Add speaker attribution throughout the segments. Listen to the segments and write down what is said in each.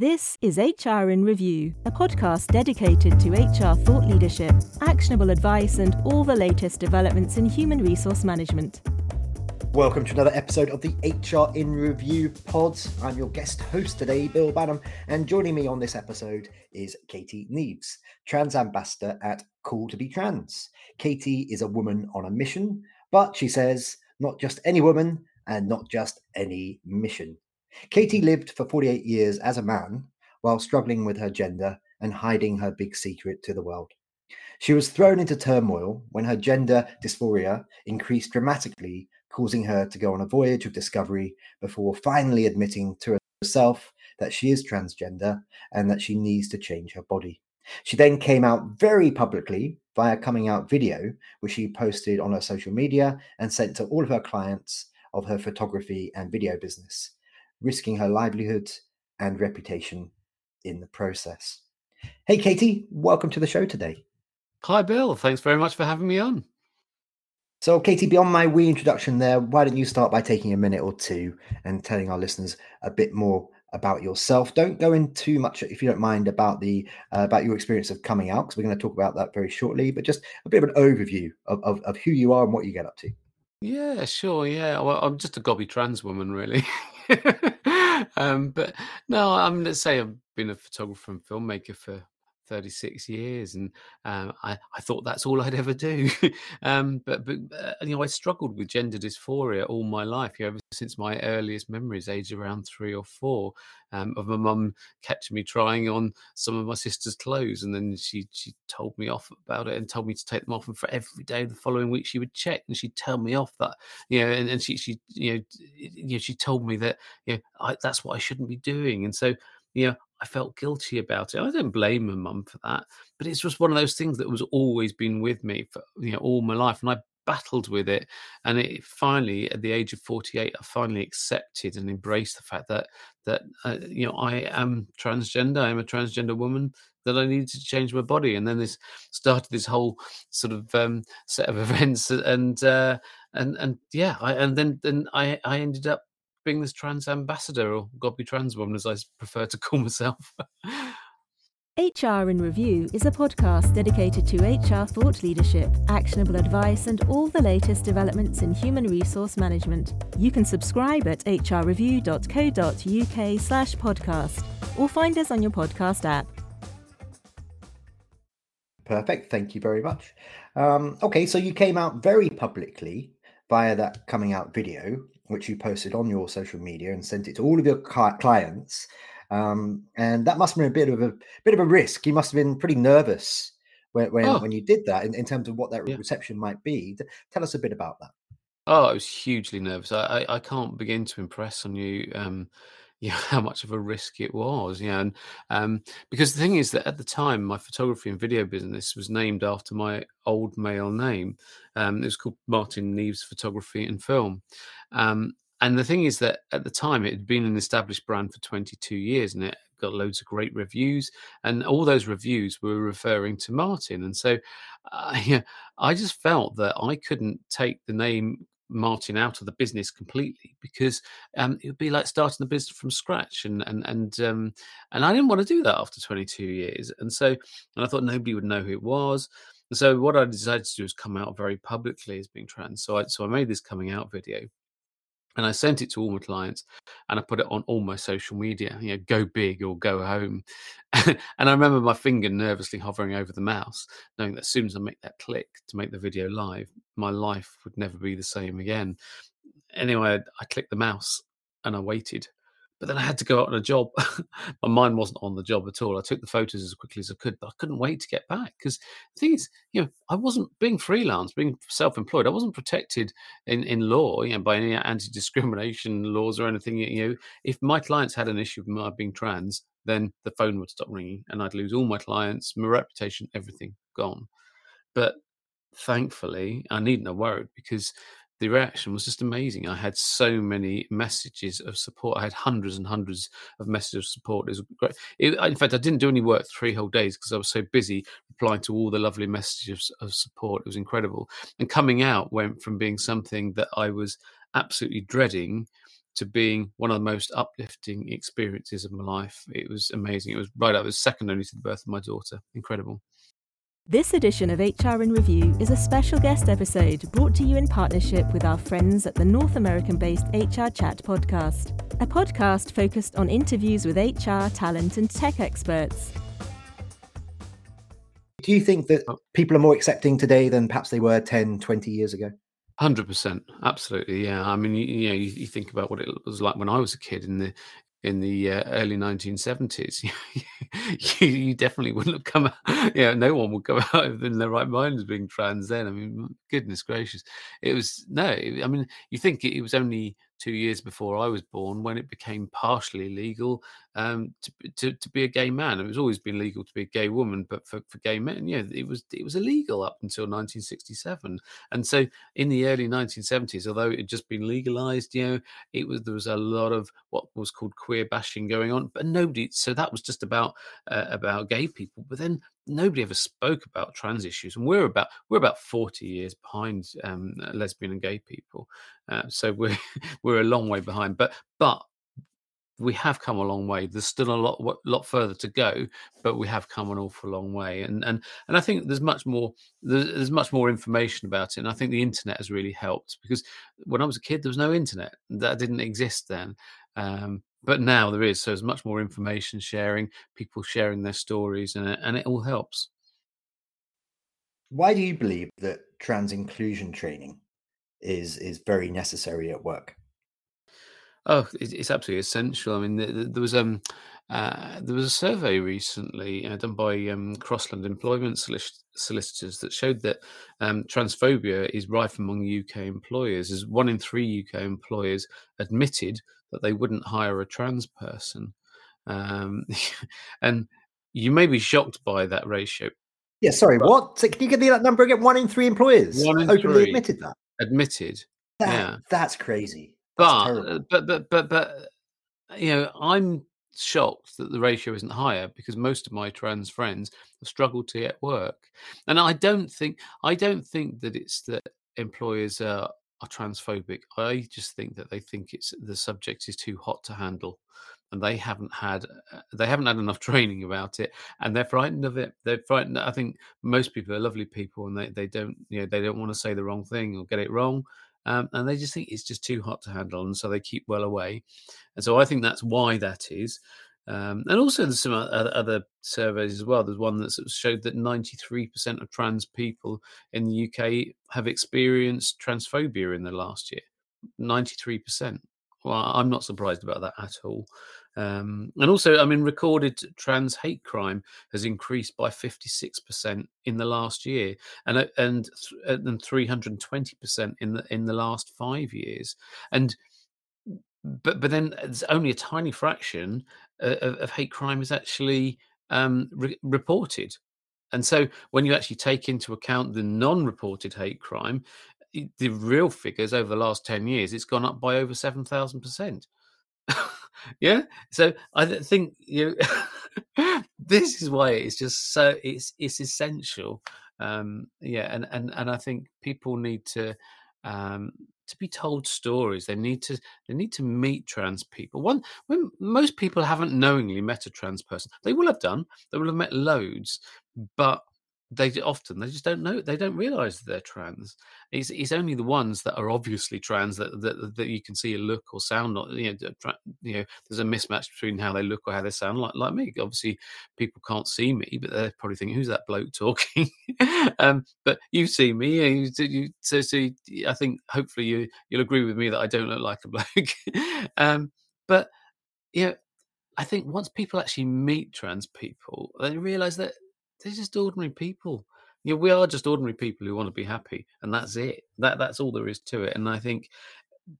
Speaker 1: This is HR in Review, a podcast dedicated to HR thought leadership, actionable advice, and all the latest developments in human resource management.
Speaker 2: Welcome to another episode of the HR in Review pod. I'm your guest host today, Bill Banham, and joining me on this episode is Katie Neeves, trans ambassador at Cool to Be Trans. Katie is a woman on a mission, but she says not just any woman and not just any mission. Katie lived for 48 years as a man while struggling with her gender and hiding her big secret to the world. She was thrown into turmoil when her gender dysphoria increased dramatically, causing her to go on a voyage of discovery before finally admitting to herself that she is transgender and that she needs to change her body. She then came out very publicly via coming out video, which she posted on her social media and sent to all of her clients of her photography and video business risking her livelihood and reputation in the process. Hey, Katie, welcome to the show today.
Speaker 3: Hi, Bill. Thanks very much for having me on.
Speaker 2: So, Katie, beyond my wee introduction there, why don't you start by taking a minute or two and telling our listeners a bit more about yourself? Don't go in too much, if you don't mind, about the uh, about your experience of coming out, because we're going to talk about that very shortly. But just a bit of an overview of, of, of who you are and what you get up to.
Speaker 3: Yeah, sure. Yeah. Well, I'm just a gobby trans woman, really. um, but no, I'm let's say I've been a photographer and filmmaker for 36 years and um, I, I thought that's all I'd ever do. Um, but but uh, you know I struggled with gender dysphoria all my life you know, ever since my earliest memories age around three or four. Um, of my mum catching me trying on some of my sister's clothes and then she she told me off about it and told me to take them off and for every day the following week she would check and she'd tell me off that you know and, and she she you know, you know she told me that you know I, that's what I shouldn't be doing. And so you know, I felt guilty about it. I don't blame my mum for that, but it's just one of those things that was always been with me for you know all my life, and I battled with it. And it finally, at the age of forty-eight, I finally accepted and embraced the fact that that uh, you know I am transgender. I'm a transgender woman. That I needed to change my body, and then this started this whole sort of um, set of events, and uh, and and yeah, I, and then then I I ended up being this trans ambassador, or God be trans woman, as I prefer to call myself.
Speaker 1: HR in Review is a podcast dedicated to HR thought leadership, actionable advice, and all the latest developments in human resource management. You can subscribe at hrreview.co.uk slash podcast or find us on your podcast app.
Speaker 2: Perfect. Thank you very much. Um, okay, so you came out very publicly via that coming out video which you posted on your social media and sent it to all of your clients. Um, and that must have been a bit of a bit of a risk. You must have been pretty nervous when when, oh. when you did that in, in, terms of what that yeah. reception might be. Tell us a bit about that.
Speaker 3: Oh, I was hugely nervous. I, I, I can't begin to impress on you um, yeah, how much of a risk it was. Yeah, and um, because the thing is that at the time, my photography and video business was named after my old male name. Um, it was called Martin Neeves Photography and Film. Um, and the thing is that at the time, it had been an established brand for 22 years, and it got loads of great reviews, and all those reviews were referring to Martin. And so, uh, yeah, I just felt that I couldn't take the name Martin out of the business completely because um, it would be like starting the business from scratch, and and and um, and I didn't want to do that after 22 years, and so and I thought nobody would know who it was, and so what I decided to do is come out very publicly as being trans. So I so I made this coming out video, and I sent it to all my clients and I put it on all my social media, you know, go big or go home. and I remember my finger nervously hovering over the mouse, knowing that as soon as I make that click to make the video live, my life would never be the same again. Anyway, I clicked the mouse and I waited but then I had to go out on a job. My mind wasn't on the job at all. I took the photos as quickly as I could, but I couldn't wait to get back because the thing is, you know, I wasn't being freelance, being self-employed. I wasn't protected in, in law, you know, by any anti-discrimination laws or anything. You know, if my clients had an issue with my being trans, then the phone would stop ringing, and I'd lose all my clients, my reputation, everything gone. But thankfully, I needn't have worried because the reaction was just amazing. I had so many messages of support. I had hundreds and hundreds of messages of support. It was great. It, in fact, I didn't do any work three whole days because I was so busy replying to all the lovely messages of support. It was incredible. And coming out went from being something that I was absolutely dreading to being one of the most uplifting experiences of my life. It was amazing. It was right up, it was second only to the birth of my daughter. Incredible.
Speaker 1: This edition of HR in Review is a special guest episode brought to you in partnership with our friends at the North American based HR Chat podcast, a podcast focused on interviews with HR, talent, and tech experts.
Speaker 2: Do you think that people are more accepting today than perhaps they were 10, 20 years ago?
Speaker 3: Hundred percent, absolutely, yeah. I mean, you, you know, you, you think about what it was like when I was a kid in the in the uh, early 1970s. you, you definitely wouldn't have come out. Yeah, no one would come out in their right mind as being trans then. I mean, goodness gracious, it was no. I mean, you think it, it was only two years before I was born when it became partially legal um, to, to to be a gay man. It was always been legal to be a gay woman, but for, for gay men, yeah, it was it was illegal up until 1967. And so in the early 1970s, although it had just been legalized, you know, it was there was a lot of what was called queer bashing going on, but nobody. So that was just about uh, about gay people, but then nobody ever spoke about trans issues, and we're about we're about 40 years behind um, lesbian and gay people. Uh, so we're we're a long way behind, but but we have come a long way. There's still a lot lot further to go, but we have come an awful long way. And and and I think there's much more there's, there's much more information about it. And I think the internet has really helped because when I was a kid, there was no internet that didn't exist then. Um, but now there is. So there's much more information sharing, people sharing their stories, and it, and it all helps.
Speaker 2: Why do you believe that trans inclusion training is is very necessary at work?
Speaker 3: Oh, it's, it's absolutely essential. I mean, th- th- there was um, uh, there was a survey recently uh, done by um, Crossland Employment Solic- Solicitors that showed that um, transphobia is rife among UK employers. As one in three UK employers admitted that they wouldn't hire a trans person, um, and you may be shocked by that ratio.
Speaker 2: Yeah, sorry,
Speaker 3: But-
Speaker 2: what? So can you give me that number again? One in three employers
Speaker 3: in
Speaker 2: openly
Speaker 3: three.
Speaker 2: admitted that.
Speaker 3: Admitted,
Speaker 2: That
Speaker 3: Yeah.
Speaker 2: that's crazy. That's
Speaker 3: but uh, but but but but you know i'm shocked that the ratio isn't higher because most of my trans friends have struggled to get work. And i don't think i don't think that it's that employers are, are transphobic. I just think that they think it's the subject is too hot to handle and they haven't had uh, they haven't had enough training about it and they're frightened of it. They're frightened i think most people are lovely people and they, they don't you know they don't want to say the wrong thing or get it wrong um, and they just think it's just too hot to handle, and so they keep well away. And so I think that's why that is. Um, and also, there's some other, other surveys as well. There's one that sort of showed that 93% of trans people in the UK have experienced transphobia in the last year. 93%. Well, I'm not surprised about that at all. Um, and also, I mean, recorded trans hate crime has increased by 56% in the last year and uh, and th- and 320 percent in the in the last five years. And but but then it's only a tiny fraction uh, of, of hate crime is actually um, re- reported. And so when you actually take into account the non-reported hate crime the real figures over the last 10 years it's gone up by over 7000 percent yeah? So i th- think you this is why it's just so it's it's essential um yeah and and and i think people need to um to be told stories. They need to they need to meet trans people. One when most people haven't knowingly met a trans person they will have done they will have met loads but they often they just don't know they don't realize that they're trans. It's, it's only the ones that are obviously trans that, that that you can see a look or sound or you know tra- you know there's a mismatch between how they look or how they sound like like me. Obviously people can't see me but they're probably thinking who's that bloke talking? Um but you see me you, you, so so i think hopefully you you'll agree with me that i don't look like a bloke. Um but you know i think once people actually meet trans people they realize that they're just ordinary people know, we are just ordinary people who want to be happy and that's it that that's all there is to it and i think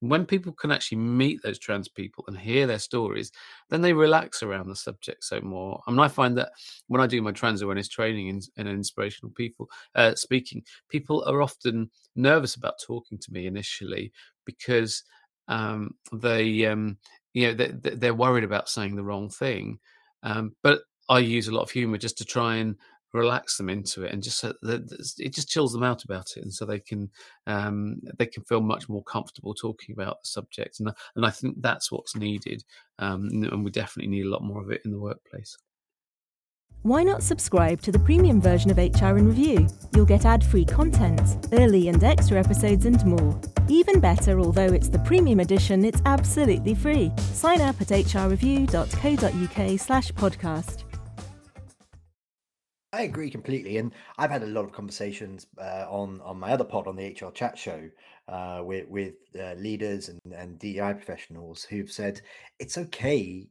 Speaker 3: when people can actually meet those trans people and hear their stories, then they relax around the subject so more. I mean, I find that when I do my trans awareness training and, inspirational people uh, speaking, people are often nervous about talking to me initially because um, they, um, you know, they- they're worried about saying the wrong thing. Um, but I use a lot of humor just to try and relax them into it and just so it just chills them out about it and so they can um, they can feel much more comfortable talking about the subject and and I think that's what's needed um, and we definitely need a lot more of it in the workplace.
Speaker 1: Why not subscribe to the premium version of HR in Review? You'll get ad free content, early and extra episodes, and more. Even better, although it's the premium edition, it's absolutely free. Sign up at hrreview.co.uk slash podcast.
Speaker 2: I agree completely, and I've had a lot of conversations uh, on on my other pod on the HR Chat Show uh, with with uh, leaders and, and DEI professionals who've said it's okay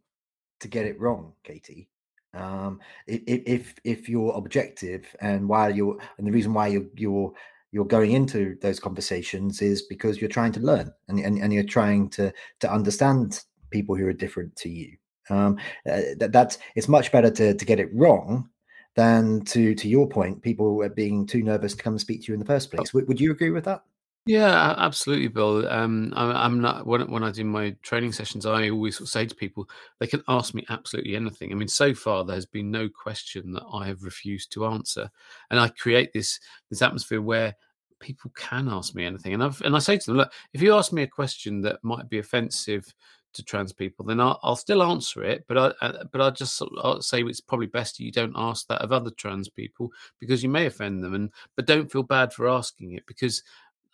Speaker 2: to get it wrong, Katie. Um, if if you're objective and while you're and the reason why you're you're you're going into those conversations is because you're trying to learn and, and, and you're trying to to understand people who are different to you. Um, uh, that, that's it's much better to to get it wrong than to to your point, people are being too nervous to come speak to you in the first place. Would, would you agree with that?
Speaker 3: Yeah, absolutely, Bill. Um, I, I'm not when when I do my training sessions, I always sort of say to people they can ask me absolutely anything. I mean, so far there has been no question that I have refused to answer, and I create this this atmosphere where people can ask me anything. And I've and I say to them, look, if you ask me a question that might be offensive to trans people, then I'll, I'll still answer it. But I uh, but I'll just I'll say it's probably best you don't ask that of other trans people because you may offend them. And but don't feel bad for asking it because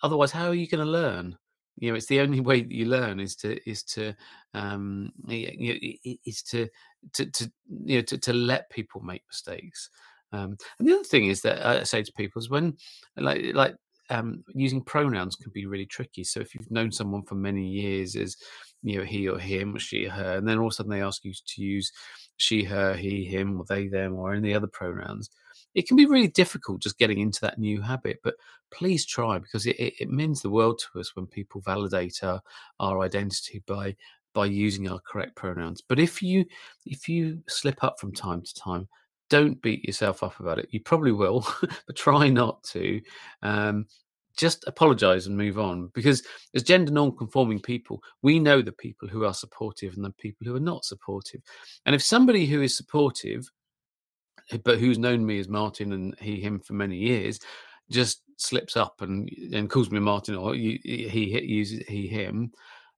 Speaker 3: otherwise how are you going to learn you know it's the only way that you learn is to is to um you know, is to to to you know to, to let people make mistakes um and the other thing is that i say to people is when like like um, using pronouns can be really tricky. So if you've known someone for many years as you know he or him she or her, and then all of a sudden they ask you to use she, her, he, him, or they, them, or any other pronouns, it can be really difficult just getting into that new habit, but please try because it, it, it means the world to us when people validate our, our identity by by using our correct pronouns. But if you if you slip up from time to time, don't beat yourself up about it. You probably will, but try not to. Um, just apologize and move on because as gender non-conforming people we know the people who are supportive and the people who are not supportive and if somebody who is supportive but who's known me as Martin and he him for many years, just slips up and and calls me Martin or he he uses he him,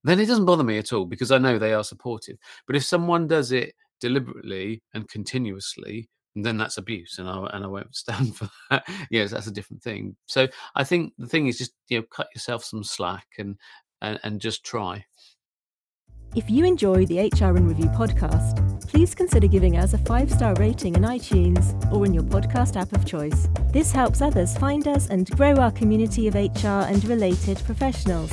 Speaker 3: then it doesn't bother me at all because I know they are supportive. But if someone does it deliberately and continuously, then that's abuse, and I and I won't stand for that. yes, that's a different thing. So I think the thing is just you know cut yourself some slack and and, and just try.
Speaker 1: If you enjoy the HR in Review podcast, please consider giving us a five star rating in iTunes or in your podcast app of choice. This helps others find us and grow our community of HR and related professionals.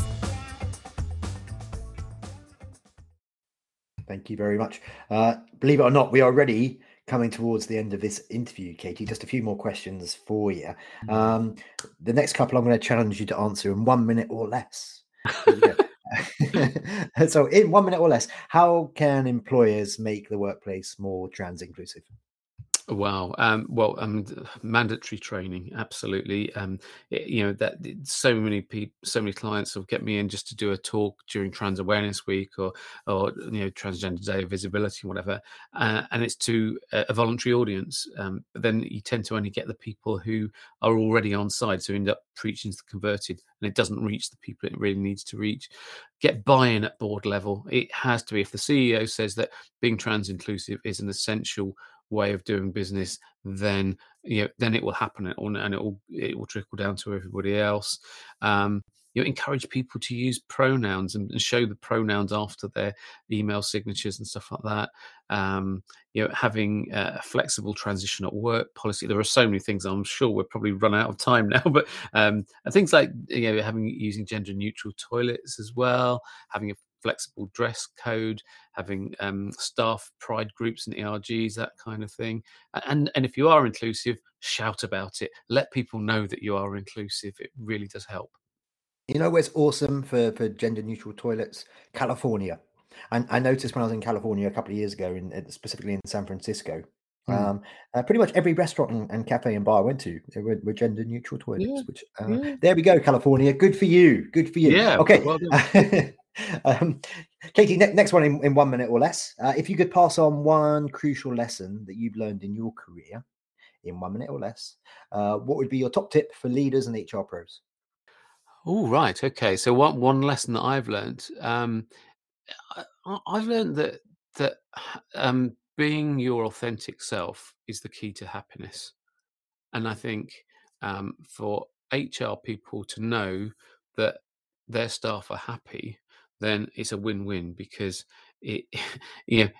Speaker 2: Thank you very much. Uh, believe it or not, we are ready coming towards the end of this interview, Katie. Just a few more questions for you. Mm-hmm. Um, the next couple I'm going to challenge you to answer in one minute or less. so, in one minute or less, how can employers make the workplace more trans inclusive?
Speaker 3: Wow. Um, well, um, mandatory training, absolutely. Um, it, you know that so many people, so many clients will get me in just to do a talk during Trans Awareness Week or, or you know, Transgender Day of Visibility, whatever, uh, and it's to a, voluntary audience. Um, but then you tend to only get the people who are already on side, so end up preaching to the converted, and it doesn't reach the people it really needs to reach. Get buy-in at board level. It has to be. If the CEO says that being trans inclusive is an essential way of doing business, then you know, then it will happen and it will it will trickle down to everybody else. Um, you know, encourage people to use pronouns and, and, show the pronouns after their email signatures and stuff like that. Um, you know, having a flexible transition at work policy. There are so many things. I'm sure we're probably run out of time now, but um, things like you know having using gender neutral toilets as well, having a flexible dress code, having um, staff pride groups and ERGs, that kind of thing. And and if you are inclusive, shout about it. Let people know that you are inclusive. It really does help.
Speaker 2: You know where's awesome for for gender neutral toilets? California. And I noticed when I was in California a couple of years ago, in specifically in San Francisco, Mm. Um, uh, pretty much every restaurant and, and, cafe and bar I went to were, were gender neutral toilets. Yeah, which uh, yeah. there we go, California. Good for you. Good for you.
Speaker 3: Yeah.
Speaker 2: Okay. Well um, Katie, ne- next one in, in, one minute or less. Uh, if you could pass on one crucial lesson that you've learned in your career, in one minute or less, uh, what would be your top tip for leaders and HR pros?
Speaker 3: Oh, right. Okay. So one one lesson that I've learned, um, I, I've learned that that um, being your authentic self is the key to happiness, and I think um, for HR people to know that their staff are happy, then it's a win-win because it, you know,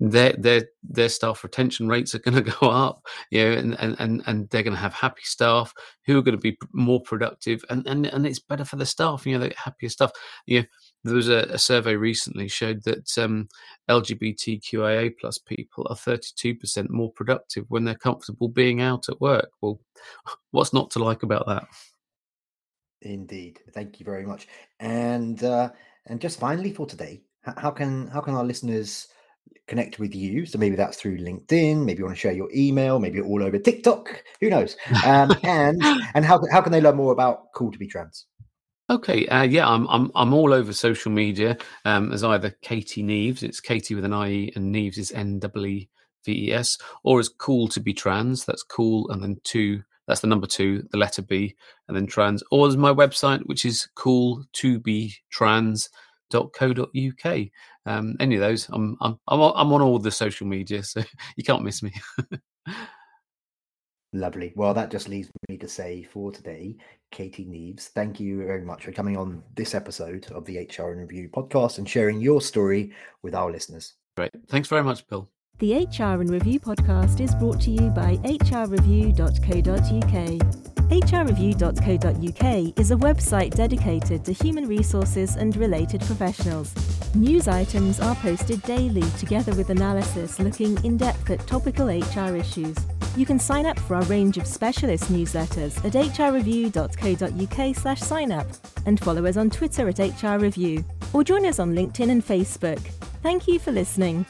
Speaker 3: their their their staff retention rates are going to go up, you know, and and and, and they're going to have happy staff who are going to be more productive, and and and it's better for the staff, you know, the happier staff. You know, there was a, a survey recently showed that um, LGBTQIA plus people are 32% more productive when they're comfortable being out at work. Well, what's not to like about that?
Speaker 2: Indeed. Thank you very much. And uh, and just finally for today, how can how can our listeners connect with you? So maybe that's through LinkedIn. Maybe you want to share your email. Maybe all over TikTok. Who knows? Um, and and how how can they learn more about Cool to Be Trans?
Speaker 3: Okay, uh, yeah, I'm I'm I'm all over social media um, as either Katie Neeves, it's Katie with an IE, and Neeves is N W V E S, or as Cool to Be Trans. That's cool, and then two. That's the number two, the letter B, and then trans. Or there's my website, which is cool to be trans.co.uk. Um, any of those, I'm I'm I'm on, all the social media, so you can't miss me.
Speaker 2: Lovely. Well, that just leaves me to say for today, Katie Neeves, thank you very much for coming on this episode of the HR in Review podcast and sharing your story with our listeners.
Speaker 3: Great. Thanks very much, Bill.
Speaker 1: The HR in Review podcast is brought to you by hrreview.co.uk. hrreview.co.uk is a website dedicated to human resources and related professionals. News items are posted daily together with analysis looking in depth at topical HR issues. You can sign up for our range of specialist newsletters at hrreview.co.uk slash sign up and follow us on Twitter at hrreview or join us on LinkedIn and Facebook. Thank you for listening.